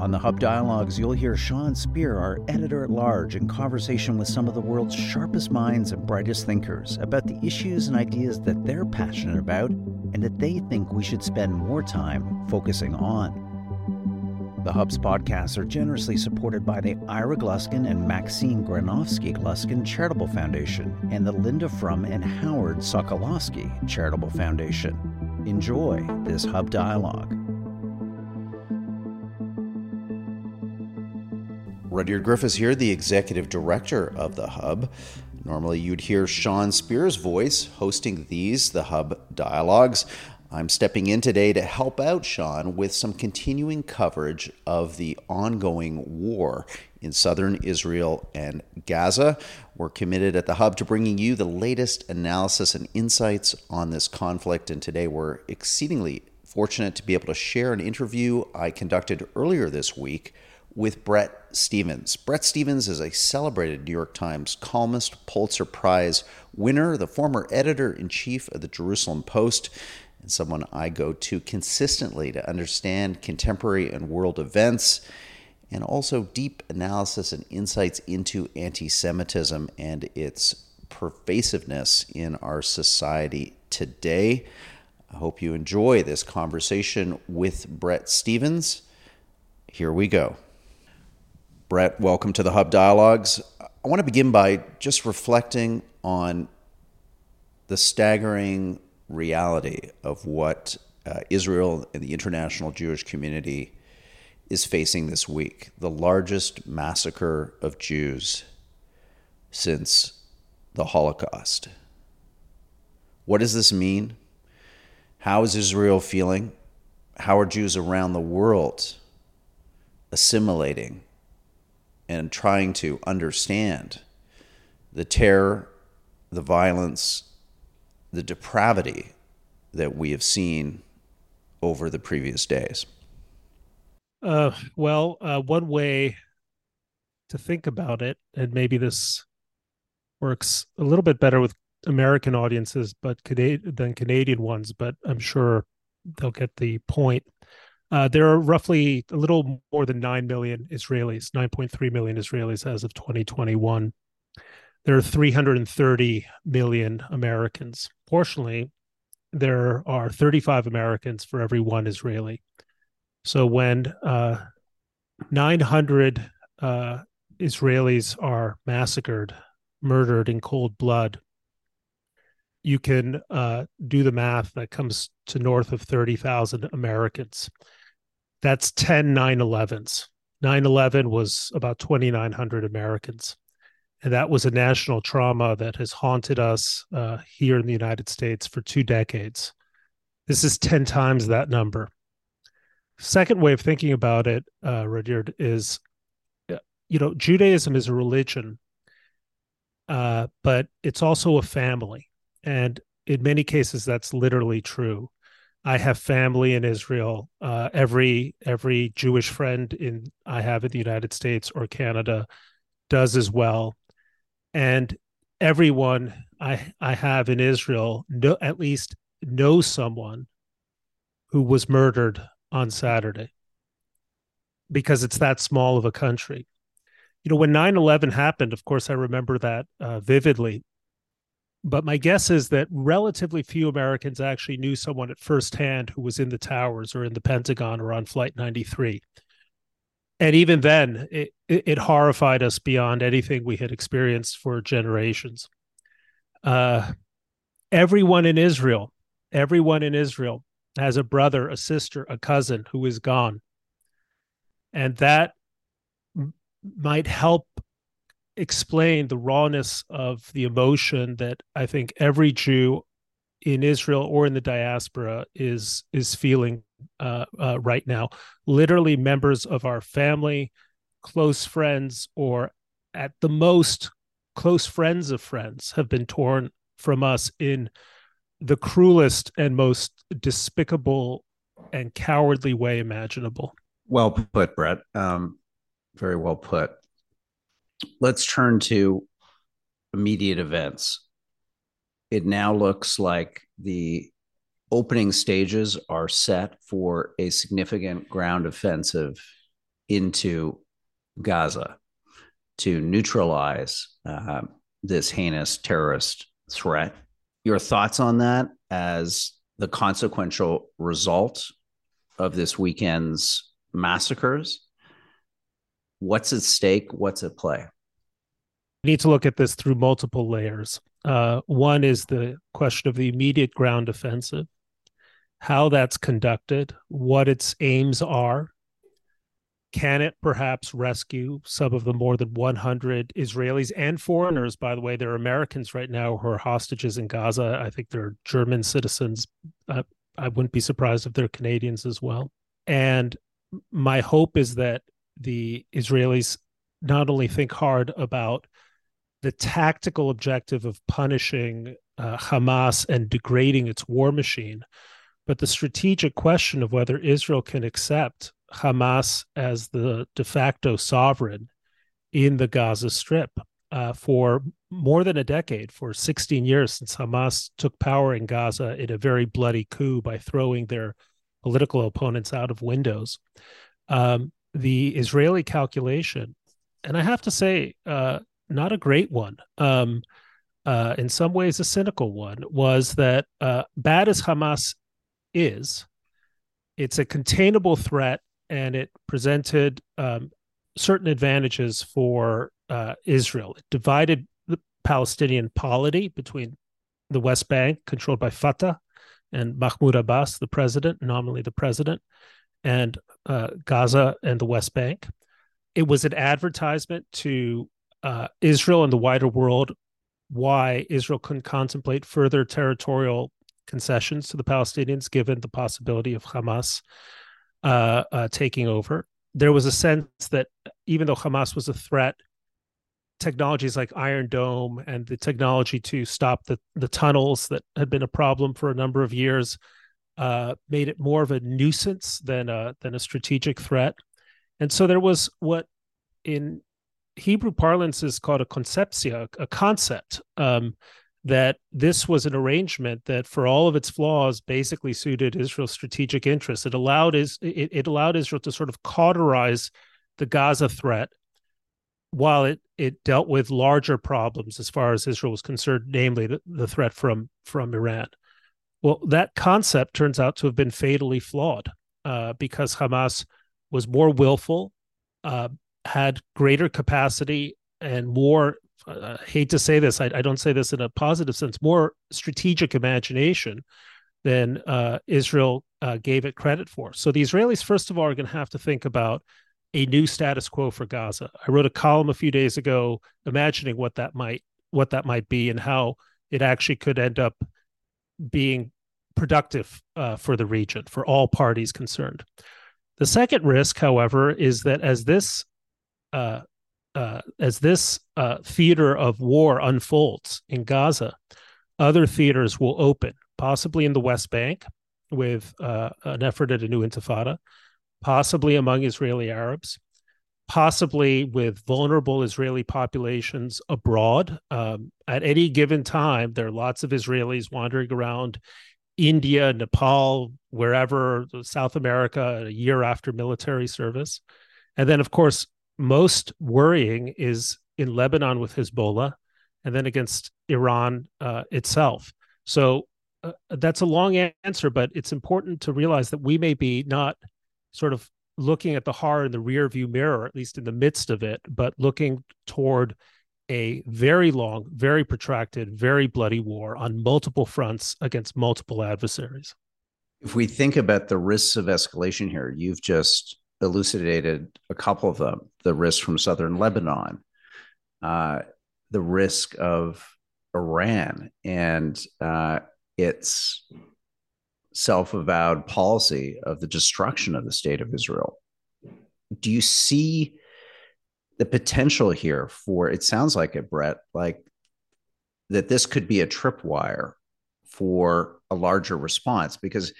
On the Hub Dialogues, you'll hear Sean Speer, our editor at large, in conversation with some of the world's sharpest minds and brightest thinkers about the issues and ideas that they're passionate about and that they think we should spend more time focusing on. The Hub's podcasts are generously supported by the Ira Gluskin and Maxine Granovsky Gluskin Charitable Foundation and the Linda Frum and Howard Sokolowski Charitable Foundation. Enjoy this Hub Dialogue. Rudyard Griffiths here, the executive director of the Hub. Normally, you'd hear Sean Speer's voice hosting these, the Hub Dialogues. I'm stepping in today to help out Sean with some continuing coverage of the ongoing war in southern Israel and Gaza. We're committed at the Hub to bringing you the latest analysis and insights on this conflict, and today we're exceedingly fortunate to be able to share an interview I conducted earlier this week with Bret Stephens. Bret Stephens is a celebrated New York Times columnist, Pulitzer Prize winner, the former editor in chief of the Jerusalem Post, and someone I go to consistently to understand contemporary and world events, and also deep analysis and insights into anti Semitism and its pervasiveness in our society today. I hope you enjoy this conversation with Bret Stephens. Here we go. Bret, welcome to the Hub Dialogues. I want to begin by just reflecting on the staggering reality of what uh, Israel and the international Jewish community is facing this week the largest massacre of Jews since the Holocaust. What does this mean? How is Israel feeling? How are Jews around the world assimilating and trying to understand the terror, the violence, the depravity that we have seen over the previous days? Uh, well, uh, one way to think about it, and maybe this works a little bit better with American audiences, but than Canadian ones, but I'm sure they'll get the point. Uh, there are roughly a little more than 9 million Israelis, 9.3 million Israelis as of 2021. There are 330 million Americans. Fortunately, there are 35 Americans for every one Israeli. So when uh, 900 uh, Israelis are massacred, murdered in cold blood, you can uh, do the math that comes to north of 30,000 Americans that's 10 9-11s 9-11 was about 2900 americans. And that was a national trauma that has haunted us uh, here in the united states for two decades. This is 10 times that number. Second way of thinking about it uh, rudyard is uh, you know judaism is a religion uh, but it's also a family. And in many cases that's literally true I have family in Israel. Uh, every every Jewish friend in I have in the United States or Canada does as well, and everyone I I have in Israel at least knows someone who was murdered on Saturday because it's that small of a country. You know, when 9 11 happened, of course, I remember that uh, vividly but my guess is that relatively few Americans actually knew someone at first hand who was in the towers or in the Pentagon or on Flight 93. And even then, it, it horrified us beyond anything we had experienced for generations. Uh, everyone in Israel, everyone in Israel has a brother, a sister, a cousin who is gone. And that might help explain the rawness of the emotion that I think every Jew in Israel or in the diaspora is is feeling uh, uh, right now. Literally, members of our family, close friends or at the most close friends of friends have been torn from us in the cruelest and most despicable and cowardly way imaginable. Well put, Bret. Um, very well put. Let's turn to immediate events. It now looks like the opening stages are set for a significant ground offensive into Gaza to neutralize uh, this heinous terrorist threat. Your thoughts on that as the consequential result of this weekend's massacres? What's at stake? What's at play? We need to look at this through multiple layers. Uh, one is the question of the immediate ground offensive, how that's conducted, what its aims are, can it perhaps rescue some of the more than 100 Israelis and foreigners? By the way, there are Americans right now who are hostages in Gaza. I think they're German citizens. Uh, I wouldn't be surprised if they're Canadians as well. And my hope is that the Israelis not only think hard about the tactical objective of punishing uh, Hamas and degrading its war machine, but the strategic question of whether Israel can accept Hamas as the de facto sovereign in the Gaza Strip uh, for more than a decade, for 16 years since Hamas took power in Gaza in a very bloody coup by throwing their political opponents out of windows. Um, the Israeli calculation, and I have to say, uh, not a great one. Um, uh, in some ways, a cynical one was that uh, bad as Hamas is, it's a containable threat and it presented um, certain advantages for uh, Israel. It divided the Palestinian polity between the West Bank, controlled by Fatah, and Mahmoud Abbas, the president, nominally the president, and uh, Gaza and the West Bank. It was an advertisement to uh, Israel and the wider world why Israel couldn't contemplate further territorial concessions to the Palestinians, given the possibility of Hamas uh, uh, taking over. There was a sense that even though Hamas was a threat, technologies like Iron Dome and the technology to stop the, the tunnels that had been a problem for a number of years uh, made it more of a nuisance than a, than a strategic threat. And so there was what in Hebrew parlance is called a conceptia, a concept. Um, that this was an arrangement that, for all of its flaws, basically suited Israel's strategic interests. It allowed is it, it allowed Israel to sort of cauterize the Gaza threat while it it dealt with larger problems as far as Israel was concerned, namely the, the threat from from Iran. Well, that concept turns out to have been fatally flawed uh, because Hamas was more willful, uh, had greater capacity, and more I hate to say this, I, I, don't say this in a positive sense, more strategic imagination than uh, Israel uh, gave it credit for. So the Israelis, first of all, are going to have to think about a new status quo for Gaza. I wrote a column a few days ago imagining what that might what that might be and how it actually could end up being productive uh, for the region for all parties concerned. The second risk, however, is that as this uh, uh, as this uh, theater of war unfolds in Gaza, other theaters will open, possibly in the West Bank with uh, an effort at a new intifada, possibly among Israeli Arabs, possibly with vulnerable Israeli populations abroad. Um, at any given time, there are lots of Israelis wandering around India, Nepal, wherever, South America, a year after military service. And then, of course, most worrying is in Lebanon with Hezbollah, and then against Iran uh, itself. So uh, that's a long answer, but it's important to realize that we may be not sort of looking at the horror in the rear view mirror, at least in the midst of it, but looking toward a very long, very protracted, very bloody war on multiple fronts against multiple adversaries. If we think about the risks of escalation here, you've just elucidated a couple of them the risk from southern Lebanon, uh, the risk of Iran and uh, its self avowed policy of the destruction of the state of Israel. Do you see the potential here for it sounds like it, Bret, like that this could be a tripwire for a larger response because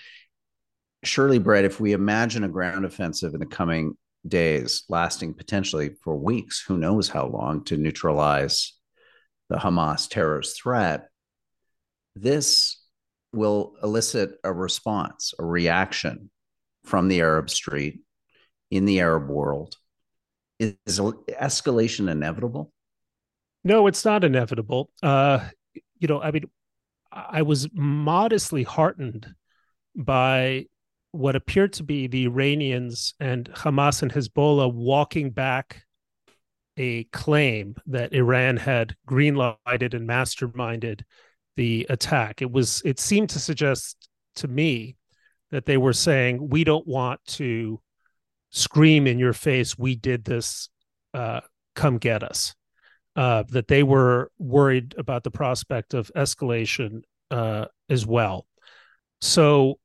surely, Bret, if we imagine a ground offensive in the coming days, lasting potentially for weeks, who knows how long, to neutralize the Hamas terrorist threat, this will elicit a response, a reaction from the Arab street in the Arab world. Is, escalation inevitable? No, it's not inevitable. Uh, you know, I mean, I was modestly heartened by what appeared to be the Iranians and Hamas and Hezbollah walking back a claim that Iran had greenlighted and masterminded the attack. It was it seemed to suggest to me that they were saying we don't want to scream in your face we did this uh, come get us uh, that they were worried about the prospect of escalation uh, as well so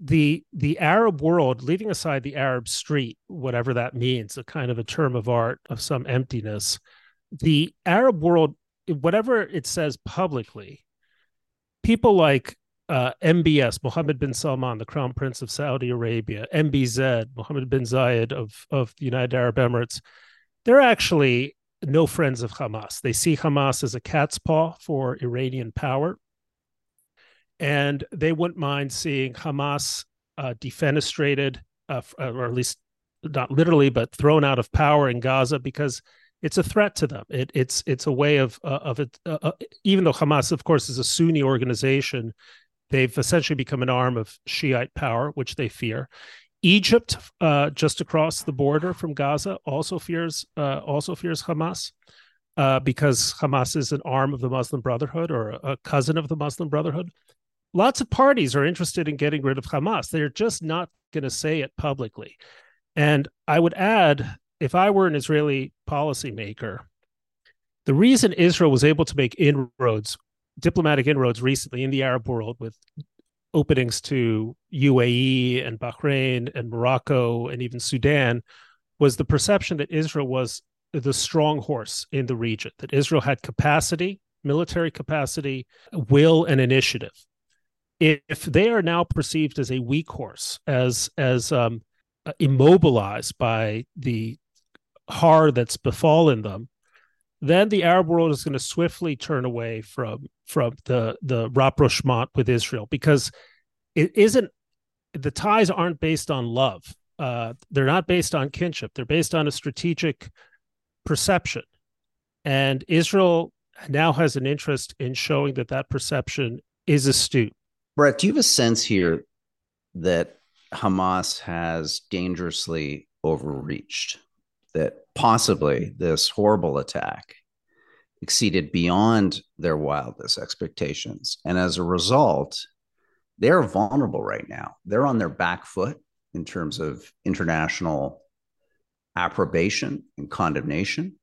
the the arab world leaving aside the arab street whatever that means a kind of a term of art of some emptiness the arab world whatever it says publicly people like uh, MBS, Mohammed bin Salman, the Crown Prince of Saudi Arabia, MBZ, Mohammed bin Zayed of, of the United Arab Emirates, they're actually no friends of Hamas. They see Hamas as a cat's paw for Iranian power. And they wouldn't mind seeing Hamas uh, defenestrated, uh, uh, or at least not literally, but thrown out of power in Gaza because it's a threat to them. It, it's it's a way of uh, of it. Uh, uh, even though Hamas, of course, is a Sunni organization, they've essentially become an arm of Shiite power, which they fear. Egypt, uh, just across the border from Gaza, also fears uh, also fears Hamas uh, because Hamas is an arm of the Muslim Brotherhood or a cousin of the Muslim Brotherhood. Lots of parties are interested in getting rid of Hamas. They're just not going to say it publicly. And I would add if I were an Israeli policymaker, the reason Israel was able to make inroads, diplomatic inroads recently in the Arab world with openings to UAE and Bahrain and Morocco and even Sudan was the perception that Israel was the strong horse in the region, that Israel had capacity, military capacity, will, and initiative. If they are now perceived as a weak horse, as as um, immobilized by the har that's befallen them, then the Arab world is going to swiftly turn away from from the the rapprochement with Israel because it isn't the ties aren't based on love. Uh, they're not based on kinship. They're based on a strategic perception, and Israel now has an interest in showing that that perception is astute. Bret, do you have a sense here that Hamas has dangerously overreached? That possibly this horrible attack exceeded beyond their wildest expectations. And as a result, they're vulnerable right now. They're on their back foot in terms of international approbation and condemnation.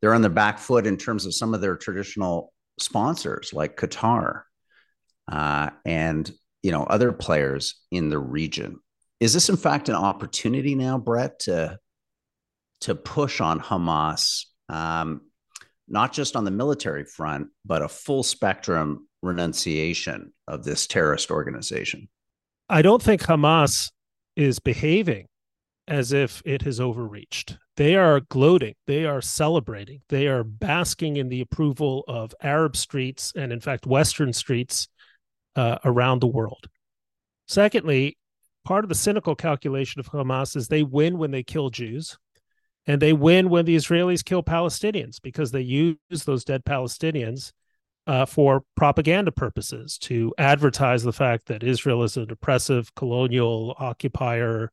They're on their back foot in terms of some of their traditional sponsors like Qatar uh, and you know other players in the region. Is this in fact an opportunity now, Bret, to to push on Hamas, um, not just on the military front, but a full spectrum renunciation of this terrorist organization? I don't think Hamas is behaving as if it has overreached. They are gloating, they are celebrating, they are basking in the approval of Arab streets and, in fact, Western streets uh, around the world. Secondly, part of the cynical calculation of Hamas is they win when they kill Jews and they win when the Israelis kill Palestinians because they use those dead Palestinians uh, for propaganda purposes to advertise the fact that Israel is an oppressive colonial occupier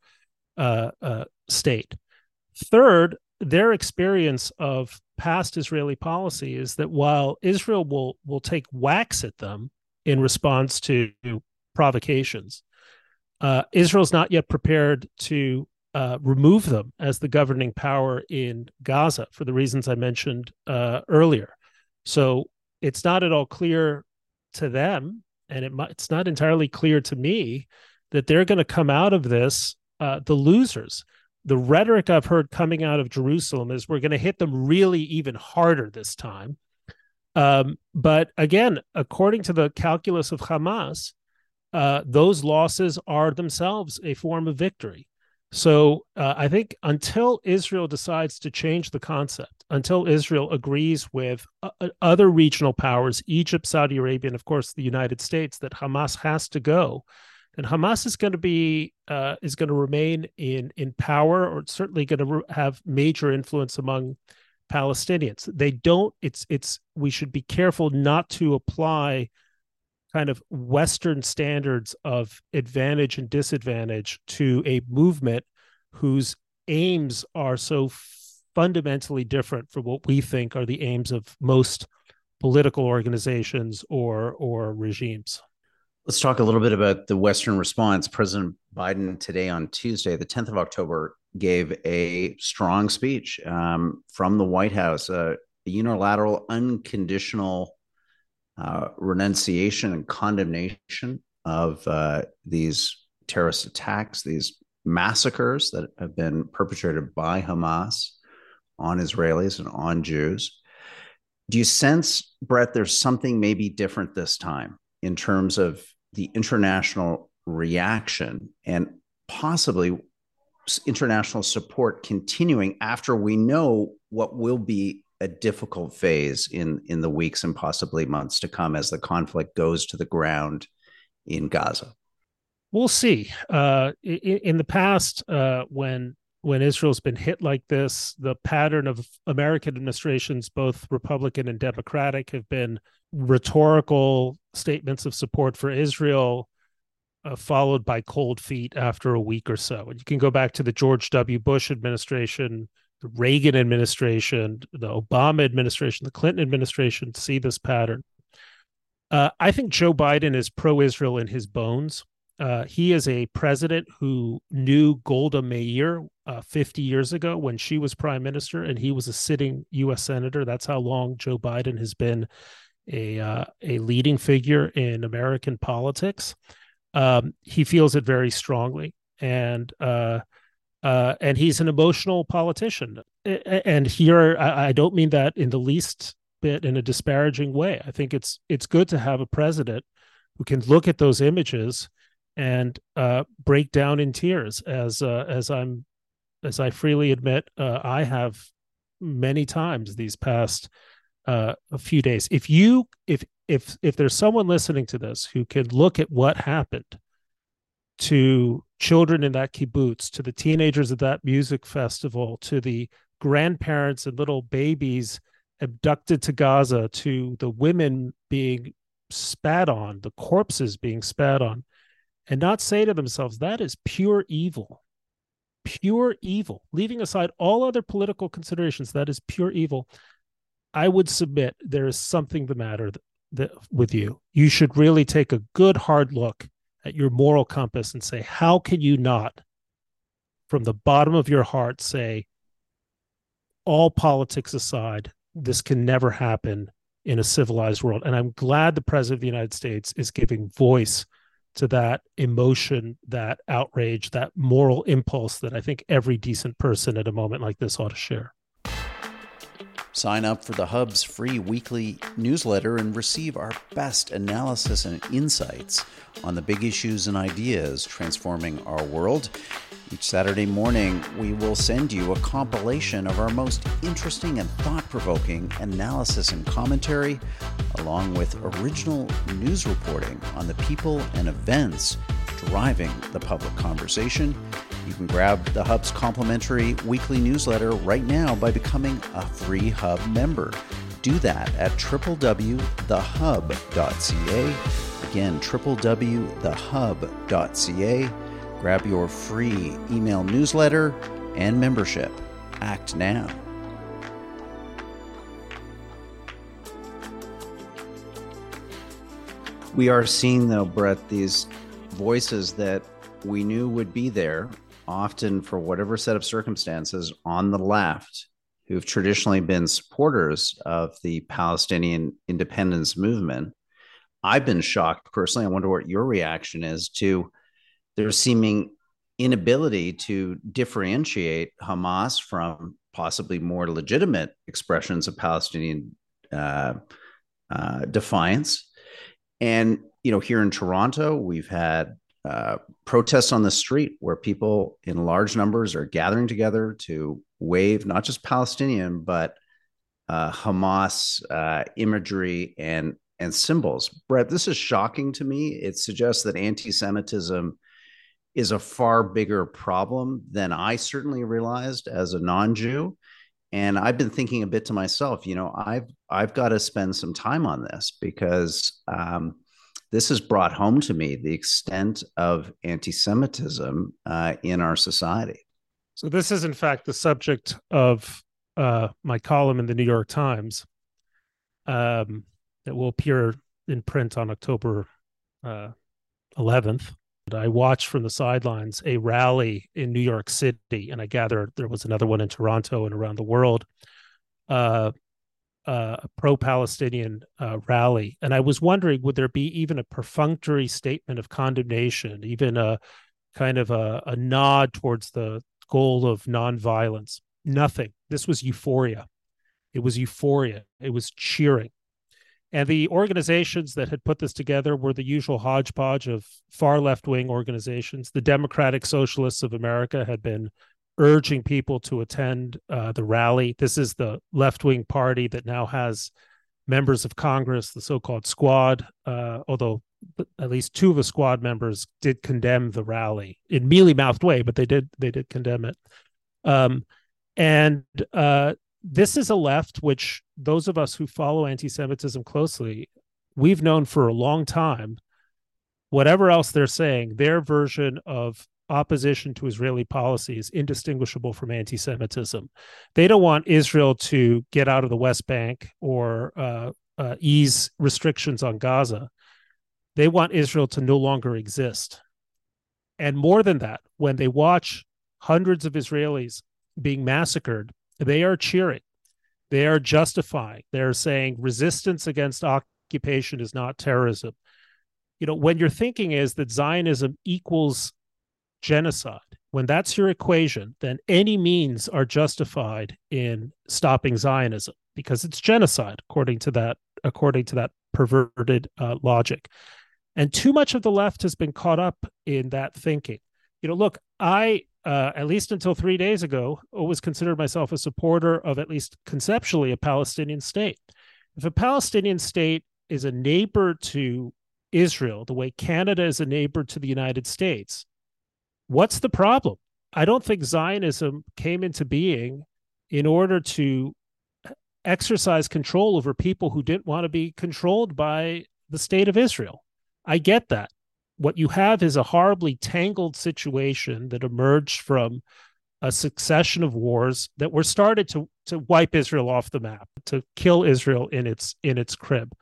uh, uh, state. Third, their experience of past Israeli policy is that while Israel will will take whacks at them in response to provocations, uh, Israel's not yet prepared to uh, remove them as the governing power in Gaza for the reasons I mentioned uh, earlier. So it's not at all clear to them, and it it's not entirely clear to me that they're going to come out of this uh, the losers. the rhetoric I've heard coming out of Jerusalem is we're going to hit them really even harder this time. Um, but again, according to the calculus of Hamas, uh, those losses are themselves a form of victory. So uh, I think until Israel decides to change the concept, until Israel agrees with uh, uh, other regional powers, Egypt, Saudi Arabia, and of course the United States, that Hamas has to go, then Hamas is going to be uh, is going to remain in in power, or certainly going to re- have major influence among Palestinians. They don't. It's it's. We should be careful not to apply kind of Western standards of advantage and disadvantage to a movement whose aims are so fundamentally different from what we think are the aims of most political organizations or or regimes. Let's talk a little bit about the Western response. President Biden today on Tuesday, the 10th of October, gave a strong speech um, from the White House, uh, a unilateral, unconditional uh, renunciation and condemnation of uh, these terrorist attacks, these massacres that have been perpetrated by Hamas on Israelis and on Jews. Do you sense, Bret, there's something maybe different this time in terms of the international reaction and possibly international support continuing after we know what will be a difficult phase in in the weeks and possibly months to come as the conflict goes to the ground in Gaza? We'll see. Uh, in, in, the past, uh, when when Israel's been hit like this, the pattern of American administrations, both Republican and Democratic, have been rhetorical statements of support for Israel, uh, followed by cold feet after a week or so. And you can go back to the George W. Bush administration the Reagan administration, the Obama administration, the Clinton administration see this pattern. Uh, I think Joe Biden is pro Israel in his bones. Uh, he is a president who knew Golda Meir uh, 50 years ago when she was prime minister, and he was a sitting U.S. senator. That's how long Joe Biden has been a uh, a leading figure in American politics. Um, he feels it very strongly, and uh, and he's an emotional politician. And here, I, I don't mean that in the least bit in a disparaging way. I think it's it's good to have a president who can look at those images and uh, break down in tears, as uh, as I'm as I freely admit uh, I have many times these past uh, a few days. If you if if if there's someone listening to this who can look at what happened to children in that kibbutz, to the teenagers at that music festival, to the grandparents and little babies abducted to Gaza, to the women being spat on, the corpses being spat on, and not say to themselves, that is pure evil. Pure evil. Leaving aside all other political considerations, that is pure evil. I would submit there is something the matter with you. You should really take a good hard look at your moral compass and say, how can you not, from the bottom of your heart, say, all politics aside, this can never happen in a civilized world. And I'm glad the president of the United States is giving voice to that emotion, that outrage, that moral impulse that I think every decent person at a moment like this ought to share. Sign up for the Hub's free weekly newsletter and receive our best analysis and insights on the big issues and ideas transforming our world. Each Saturday morning, we will send you a compilation of our most interesting and thought provoking analysis and commentary, along with original news reporting on the people and events driving the public conversation. You can grab the Hub's complimentary weekly newsletter right now by becoming a free Hub member. Do that at www.thehub.ca. Again, www.thehub.ca. Grab your free email newsletter and membership. Act now. We are seeing, though, Bret, these voices that we knew would be there, often for whatever set of circumstances, on the left, who've traditionally been supporters of the Palestinian independence movement. I've been shocked personally. I wonder what your reaction is to their seeming inability to differentiate Hamas from possibly more legitimate expressions of Palestinian uh, uh, defiance. And you know, here in Toronto, we've had uh, protests on the street where people in large numbers are gathering together to wave not just Palestinian but uh, Hamas uh, imagery and and symbols. Bret, this is shocking to me. It suggests that anti-Semitism is a far bigger problem than I certainly realized as a non-Jew. And I've been thinking a bit to myself, you know, I've I've got to spend some time on this because um, this has brought home to me the extent of anti-Semitism uh, in our society. So this is in fact the subject of uh, my column in the New York Times um, that will appear in print on October uh, 11th. I watched from the sidelines a rally in New York City, and I gather there was another one in Toronto and around the world. Uh, a pro-Palestinian uh, rally, and I was wondering, would there be even a perfunctory statement of condemnation, even a kind of a, a nod towards the goal of nonviolence? Nothing. This was euphoria. It was euphoria. It was cheering. And the organizations that had put this together were the usual hodgepodge of far left wing organizations. The Democratic Socialists of America had been urging people to attend uh, the rally. This is the left wing party that now has members of Congress, the so called squad, uh, although at least two of the squad members did condemn the rally in mealy mouthed way, but they did they did condemn it. Um, and uh, this is a left which those of us who follow anti-Semitism closely, we've known for a long time. Whatever else they're saying, their version of opposition to Israeli policy is indistinguishable from anti Semitism. They don't want Israel to get out of the West Bank or uh, uh, ease restrictions on Gaza. They want Israel to no longer exist. And more than that, when they watch hundreds of Israelis being massacred, they are cheering. They are justifying. They're saying resistance against occupation is not terrorism. You know, when your thinking is that Zionism equals genocide, when that's your equation, then any means are justified in stopping Zionism because it's genocide according to that according to that perverted uh, logic. And too much of the left has been caught up in that thinking. You know, look, I uh, at least until three days ago, always considered myself a supporter of at least conceptually a Palestinian state. If a Palestinian state is a neighbor to Israel, the way Canada is a neighbor to the United States, what's the problem? I don't think Zionism came into being in order to exercise control over people who didn't want to be controlled by the state of Israel. I get that. What you have is a horribly tangled situation that emerged from a succession of wars that were started to to wipe Israel off the map, to kill Israel in its in its crib.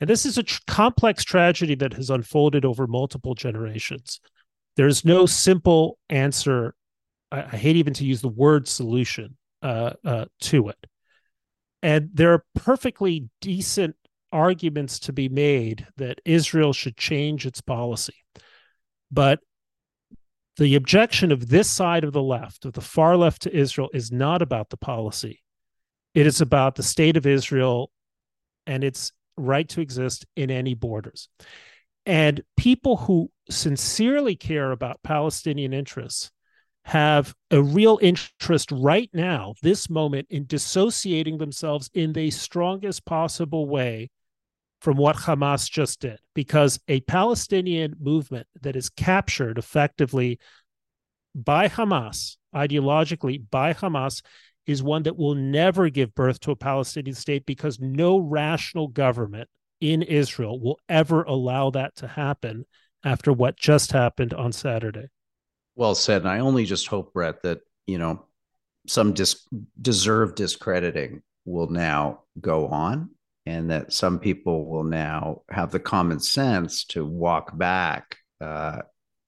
And this is a tr- complex tragedy that has unfolded over multiple generations. There's no simple answer. I, I hate even to use the word solution uh, uh, to it. And there are perfectly decent arguments to be made that Israel should change its policy. But the objection of this side of the left, of the far left to Israel, is not about the policy. It is about the state of Israel and its right to exist in any borders. And people who sincerely care about Palestinian interests have a real interest right now, this moment, in dissociating themselves in the strongest possible way from what Hamas just did. Because a Palestinian movement that is captured effectively by Hamas, ideologically by Hamas, is one that will never give birth to a Palestinian state because no rational government in Israel will ever allow that to happen after what just happened on Saturday. Well said. And I only just hope, Bret, that, you know, some dis- deserved discrediting will now go on and that some people will now have the common sense to walk back uh,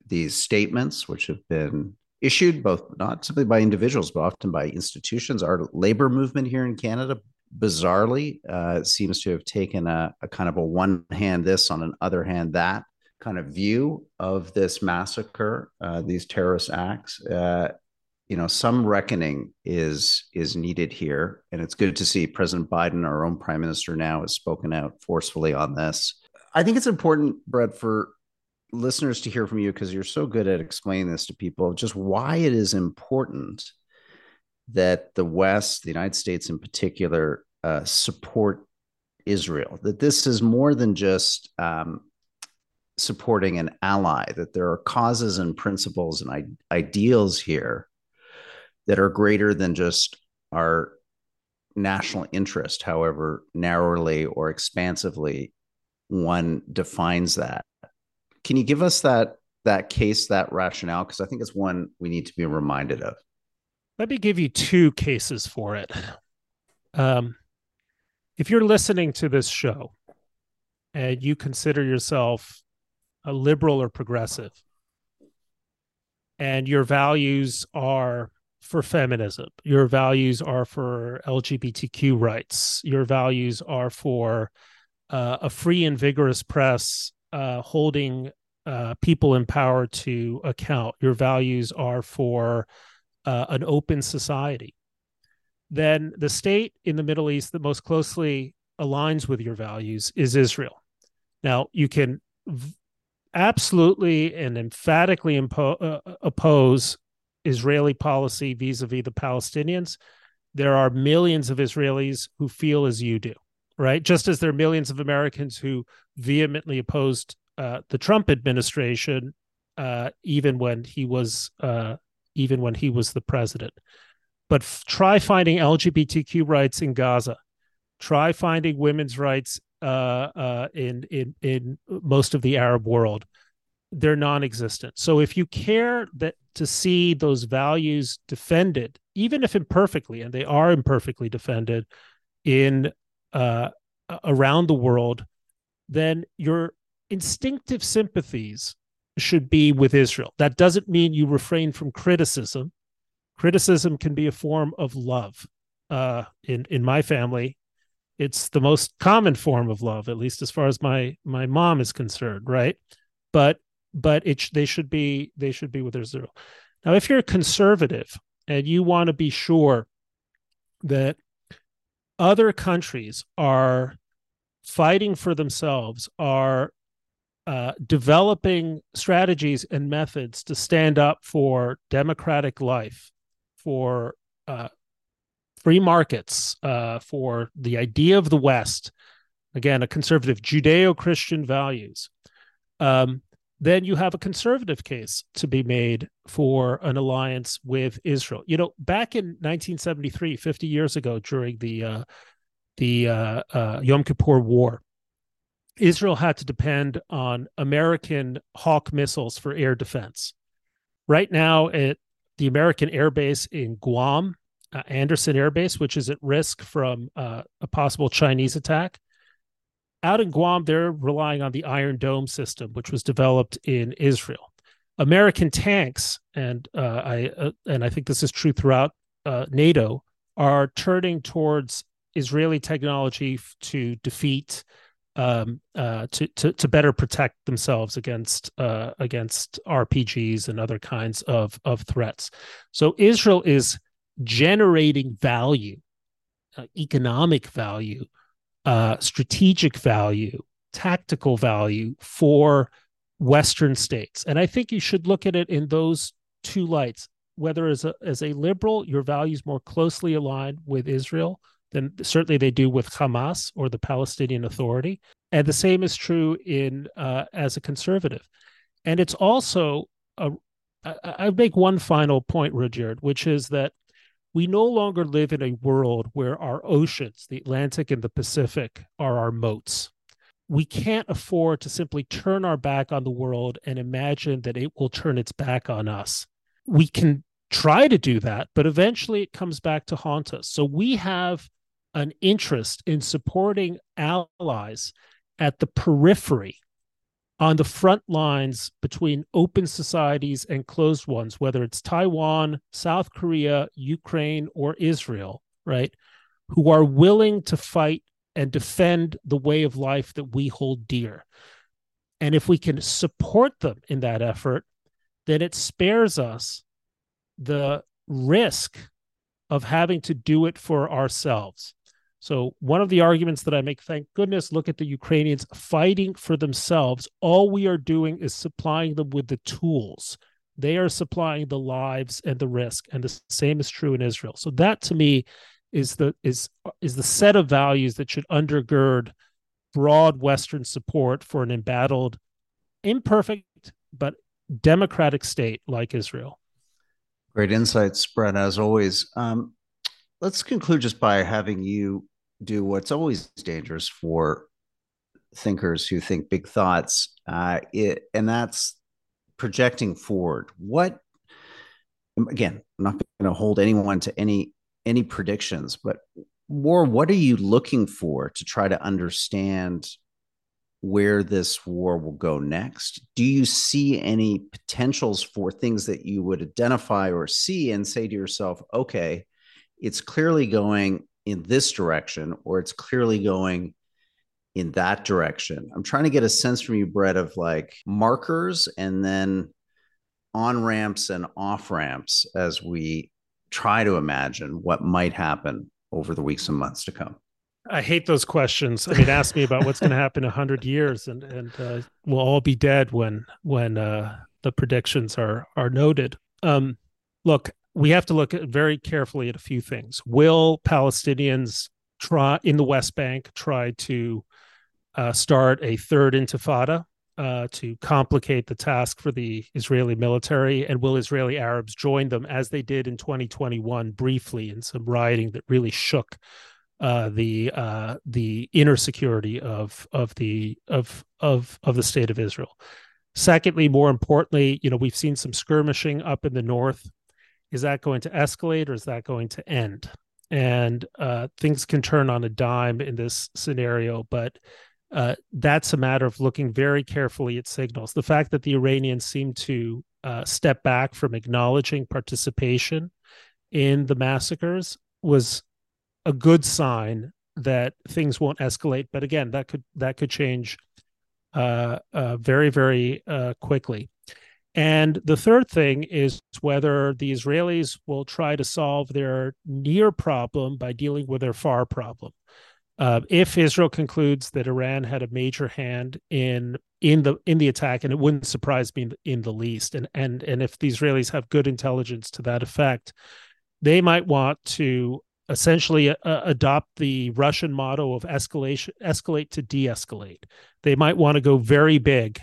these statements, which have been issued both not simply by individuals, but often by institutions. Our labor movement here in Canada bizarrely uh, seems to have taken a, a, kind of a one hand this on an other hand that kind of view of this massacre, uh, these terrorist acts, uh, you know, some reckoning is is needed here, and it's good to see President Biden, our own Prime Minister now, has spoken out forcefully on this. I think it's important, Bret, for listeners to hear from you because you're so good at explaining this to people, just why it is important that the West, the United States in particular, uh, support Israel. That this is more than just um, supporting an ally. That there are causes and principles and I- ideals here that are greater than just our national interest, however narrowly or expansively one defines that. Can you give us that that case, that rationale? Because I think it's one we need to be reminded of. Let me give you two cases for it. Um, if you're listening to this show and you consider yourself a liberal or progressive, and your values are for feminism. Your values are for LGBTQ rights. Your values are for uh, a free and vigorous press uh, holding uh, people in power to account. Your values are for uh, an open society. Then the state in the Middle East that most closely aligns with your values is Israel. Now, you can v- absolutely and emphatically impo- uh, oppose Israeli policy vis a vis the Palestinians, there are millions of Israelis who feel as you do, right? Just as there are millions of Americans who vehemently opposed uh, the Trump administration, uh, even when he was uh, even when he was the president. But f- try finding LGBTQ rights in Gaza. Try finding women's rights uh, uh, in in in most of the Arab world they're non-existent. So if you care that to see those values defended, even if imperfectly, and they are imperfectly defended in uh, around the world, then your instinctive sympathies should be with Israel. That doesn't mean you refrain from criticism. Criticism can be a form of love. Uh, in in my family, it's the most common form of love, at least as far as my my mom is concerned, right? But but it they should be they should be with Israel. Now, if you're a conservative and you want to be sure that other countries are fighting for themselves, are uh, developing strategies and methods to stand up for democratic life, for uh, free markets, uh, for the idea of the West. Again, a conservative Judeo Christian values. Um, then you have a conservative case to be made for an alliance with Israel. You know, back in 1973, 50 years ago, during the uh, the uh, uh, Yom Kippur War, Israel had to depend on American Hawk missiles for air defense. Right now, at the American Air Base in Guam, uh, Andersen Air Base, which is at risk from uh, a possible Chinese attack, out in Guam, they're relying on the Iron Dome system, which was developed in Israel. American tanks, and uh, I uh, and I think this is true throughout uh, NATO, are turning towards Israeli technology f- to defeat, um, uh, to, to to better protect themselves against uh, against RPGs and other kinds of of threats. So Israel is generating value, uh, economic value uh, strategic value, tactical value for Western states. And I think you should look at it in those two lights. Whether as a as a liberal, your values more closely aligned with Israel than certainly they do with Hamas or the Palestinian Authority, and the same is true in uh, as a conservative. And it's also a, I, I make one final point, Rudyard, which is that we no longer live in a world where our oceans, the Atlantic and the Pacific, are our moats. We can't afford to simply turn our back on the world and imagine that it will turn its back on us. We can try to do that, but eventually it comes back to haunt us. So we have an interest in supporting allies at the periphery on the front lines between open societies and closed ones, whether it's Taiwan, South Korea, Ukraine, or Israel, right? Who are willing to fight and defend the way of life that we hold dear. And if we can support them in that effort, then it spares us the risk of having to do it for ourselves. So, one of the arguments that I make, thank goodness, look at the Ukrainians fighting for themselves. All we are doing is supplying them with the tools. They are supplying the lives and the risk, and the same is true in Israel. So that to me is the is is the set of values that should undergird broad Western support for an embattled, imperfect but democratic state like Israel. Great insights, Bret, as always. Um, let's conclude just by having you do what's always dangerous for thinkers who think big thoughts, uh, it, and that's projecting forward. What, again, I'm not going to hold anyone to any any predictions, but more, what are you looking for to try to understand where this war will go next? Do you see any potentials for things that you would identify or see and say to yourself, okay, it's clearly going in this direction, or it's clearly going in that direction? I'm trying to get a sense from you, Bret, of like markers and then on ramps and off ramps as we try to imagine what might happen over the weeks and months to come. I hate those questions. I mean, ask me about what's going to happen in hundred years, and and uh, we'll all be dead when when uh, the predictions are are noted. Um, look, we have to look at very carefully at a few things. Will Palestinians try in the West Bank try to uh, start a third intifada uh, to complicate the task for the Israeli military? And will Israeli Arabs join them as they did in 2021 briefly in some rioting that really shook uh, the uh, the inner security of of the of of of the state of Israel. Secondly, more importantly, you know we've seen some skirmishing up in the north. Is that going to escalate or is that going to end? And uh, things can turn on a dime in this scenario, but uh, that's a matter of looking very carefully at signals. The fact that the Iranians seem to uh, step back from acknowledging participation in the massacres was a good sign that things won't escalate. But again, that could that could change uh, uh, very very uh, quickly. And the third thing is whether the Israelis will try to solve their near problem by dealing with their far problem. Uh, if Israel concludes that Iran had a major hand in in the in the attack, and it wouldn't surprise me in, in the least, and and and if the Israelis have good intelligence to that effect, they might want to essentially uh, adopt the Russian motto of escalation, escalate to de-escalate. They might want to go very big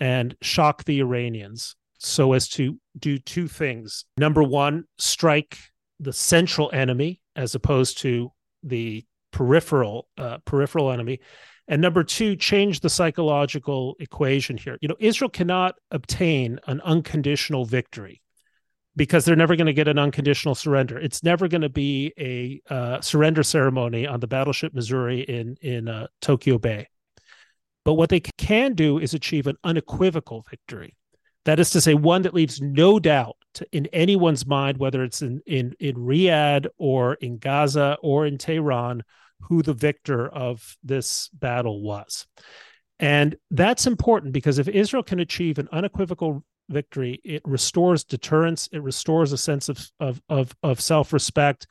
and shock the Iranians so as to do two things. Number one, strike the central enemy as opposed to the peripheral uh, peripheral enemy. And number two change the psychological equation here. You know israel cannot obtain an unconditional victory because they're never going to get an unconditional surrender. It's never going to be a uh, surrender ceremony on the battleship missouri in in uh, tokyo bay but what they can do is achieve an unequivocal victory that is to say one that leaves no doubt to, in anyone's mind whether it's in in in riyadh or in gaza or in tehran who the victor of this battle was. And that's important because if Israel can achieve an unequivocal victory, it restores deterrence, it restores a sense of of of, of self-respect.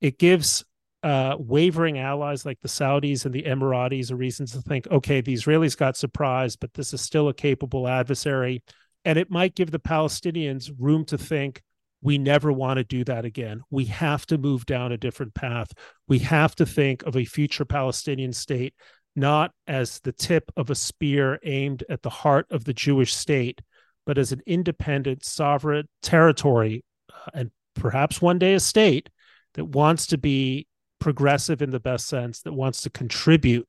It gives uh, wavering allies like the Saudis and the Emiratis are reasons to think, okay, the Israelis got surprised, but this is still a capable adversary. And it might give the Palestinians room to think, we never want to do that again. We have to move down a different path. We have to think of a future Palestinian state not as the tip of a spear aimed at the heart of the Jewish state, but as an independent, sovereign territory, uh, and perhaps one day a state that wants to be progressive in the best sense, that wants to contribute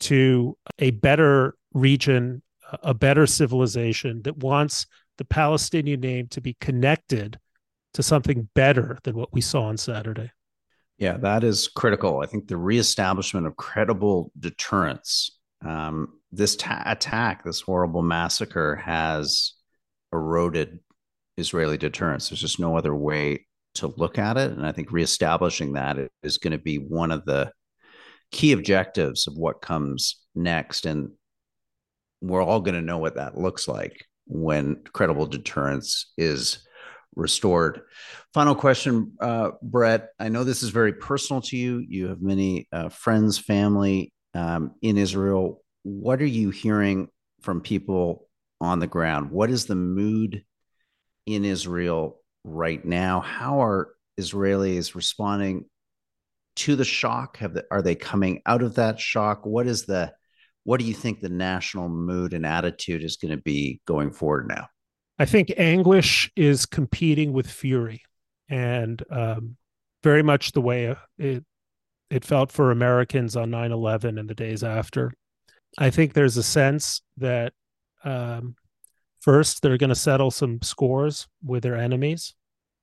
to a better region, a better civilization, that wants the Palestinian name to be connected to something better than what we saw on Saturday. Yeah, that is critical. I think the reestablishment of credible deterrence. Um, this ta- attack, this horrible massacre, has eroded Israeli deterrence. There's just no other way to look at it, and I think reestablishing that is going to be one of the key objectives of what comes next. And we're all going to know what that looks like when credible deterrence is restored. Final question, uh, Bret. I know this is very personal to you. You have many uh, friends, family um, in Israel. What are you hearing from people on the ground? What is the mood in Israel right now? How are Israelis responding to the shock? Have the, are they coming out of that shock? What is the what do you think the national mood and attitude is going to be going forward now? I think anguish is competing with fury, and um, very much the way it it felt for Americans on 9/11 and the days after. I think there's a sense that um, first they're going to settle some scores with their enemies.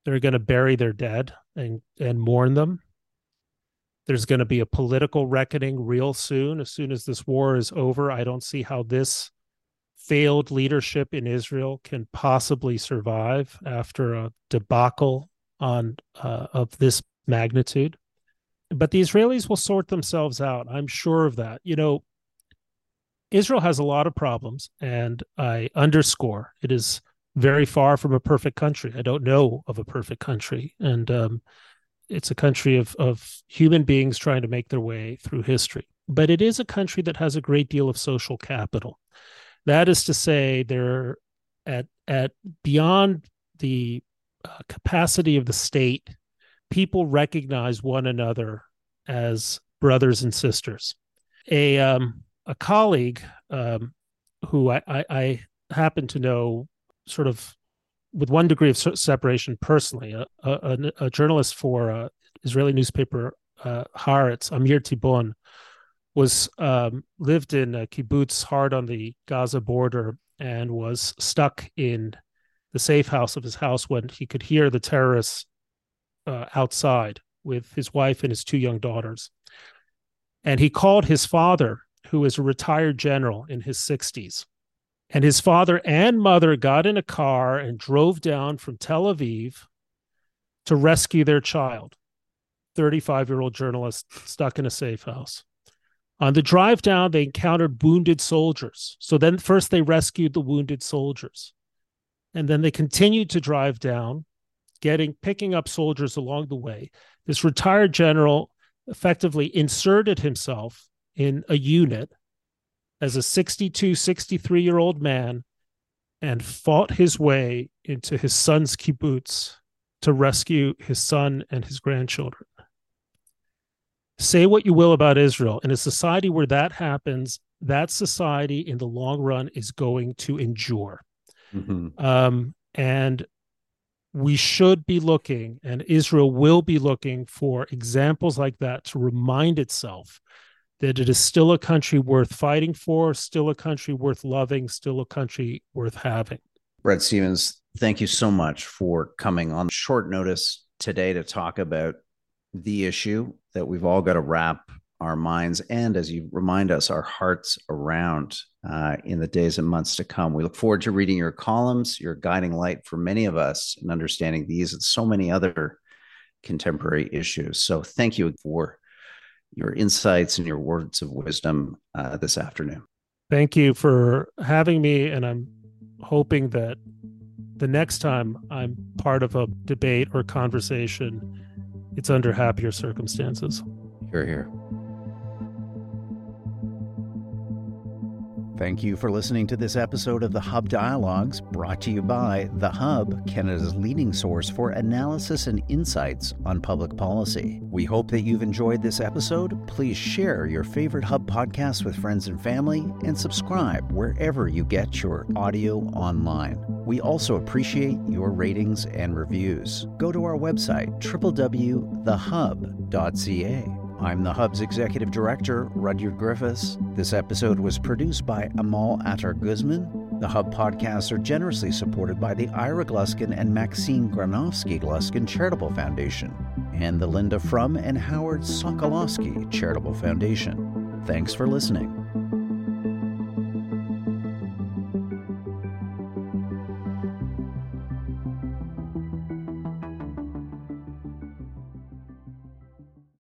They're going to bury their dead and and mourn them. There's going to be a political reckoning real soon. As soon as this war is over, I don't see how this failed leadership in Israel can possibly survive after a debacle on uh, of this magnitude. But the Israelis will sort themselves out. I'm sure of that. You know, Israel has a lot of problems, and I underscore it is very far from a perfect country. I don't know of a perfect country, and um, it's a country of of human beings trying to make their way through history. But it is a country that has a great deal of social capital. That is to say, they're at at beyond the uh, capacity of the state, people recognize one another as brothers and sisters. A um, a colleague um, who I, I, I, happen to know, sort of with one degree of separation personally, a, a, a journalist for uh, Israeli newspaper uh, Haaretz, Amir Tibon, was um, lived in a kibbutz hard on the Gaza border and was stuck in the safe house of his house when he could hear the terrorists uh, outside with his wife and his two young daughters. And he called his father, who is a retired general in his 60s. And his father and mother got in a car and drove down from Tel Aviv to rescue their child, 35 year old journalist stuck in a safe house. On the drive down, they encountered wounded soldiers. So then, first, they rescued the wounded soldiers. And then they continued to drive down, getting picking up soldiers along the way. This retired general effectively inserted himself in a unit as a 62, 63 year old man and fought his way into his son's kibbutz to rescue his son and his grandchildren say what you will about Israel. In a society where that happens, that society in the long run is going to endure. Mm-hmm. Um, and we should be looking, and Israel will be looking for examples like that to remind itself that it is still a country worth fighting for, still a country worth loving, still a country worth having. Bret Stephens, thank you so much for coming on short notice today to talk about the issue that we've all got to wrap our minds and, as you remind us, our hearts around uh, in the days and months to come. We look forward to reading your columns, your guiding light for many of us in understanding these and so many other contemporary issues. So, thank you for your insights and your words of wisdom uh, this afternoon. Thank you for having me. And I'm hoping that the next time I'm part of a debate or conversation, it's under happier circumstances. Hear, hear. Thank you for listening to this episode of the Hub Dialogues, brought to you by The Hub, Canada's leading source for analysis and insights on public policy. We hope that you've enjoyed this episode. Please share your favorite Hub podcast with friends and family and subscribe wherever you get your audio online. We also appreciate your ratings and reviews. Go to our website, www.thehub.ca I'm the Hub's Executive Director, Rudyard Griffiths. This episode was produced by Amal Attar Guzman. The Hub podcasts are generously supported by the Ira Gluskin and Maxine Granovsky Gluskin Charitable Foundation and the Linda Frum and Howard Sokolowski Charitable Foundation. Thanks for listening.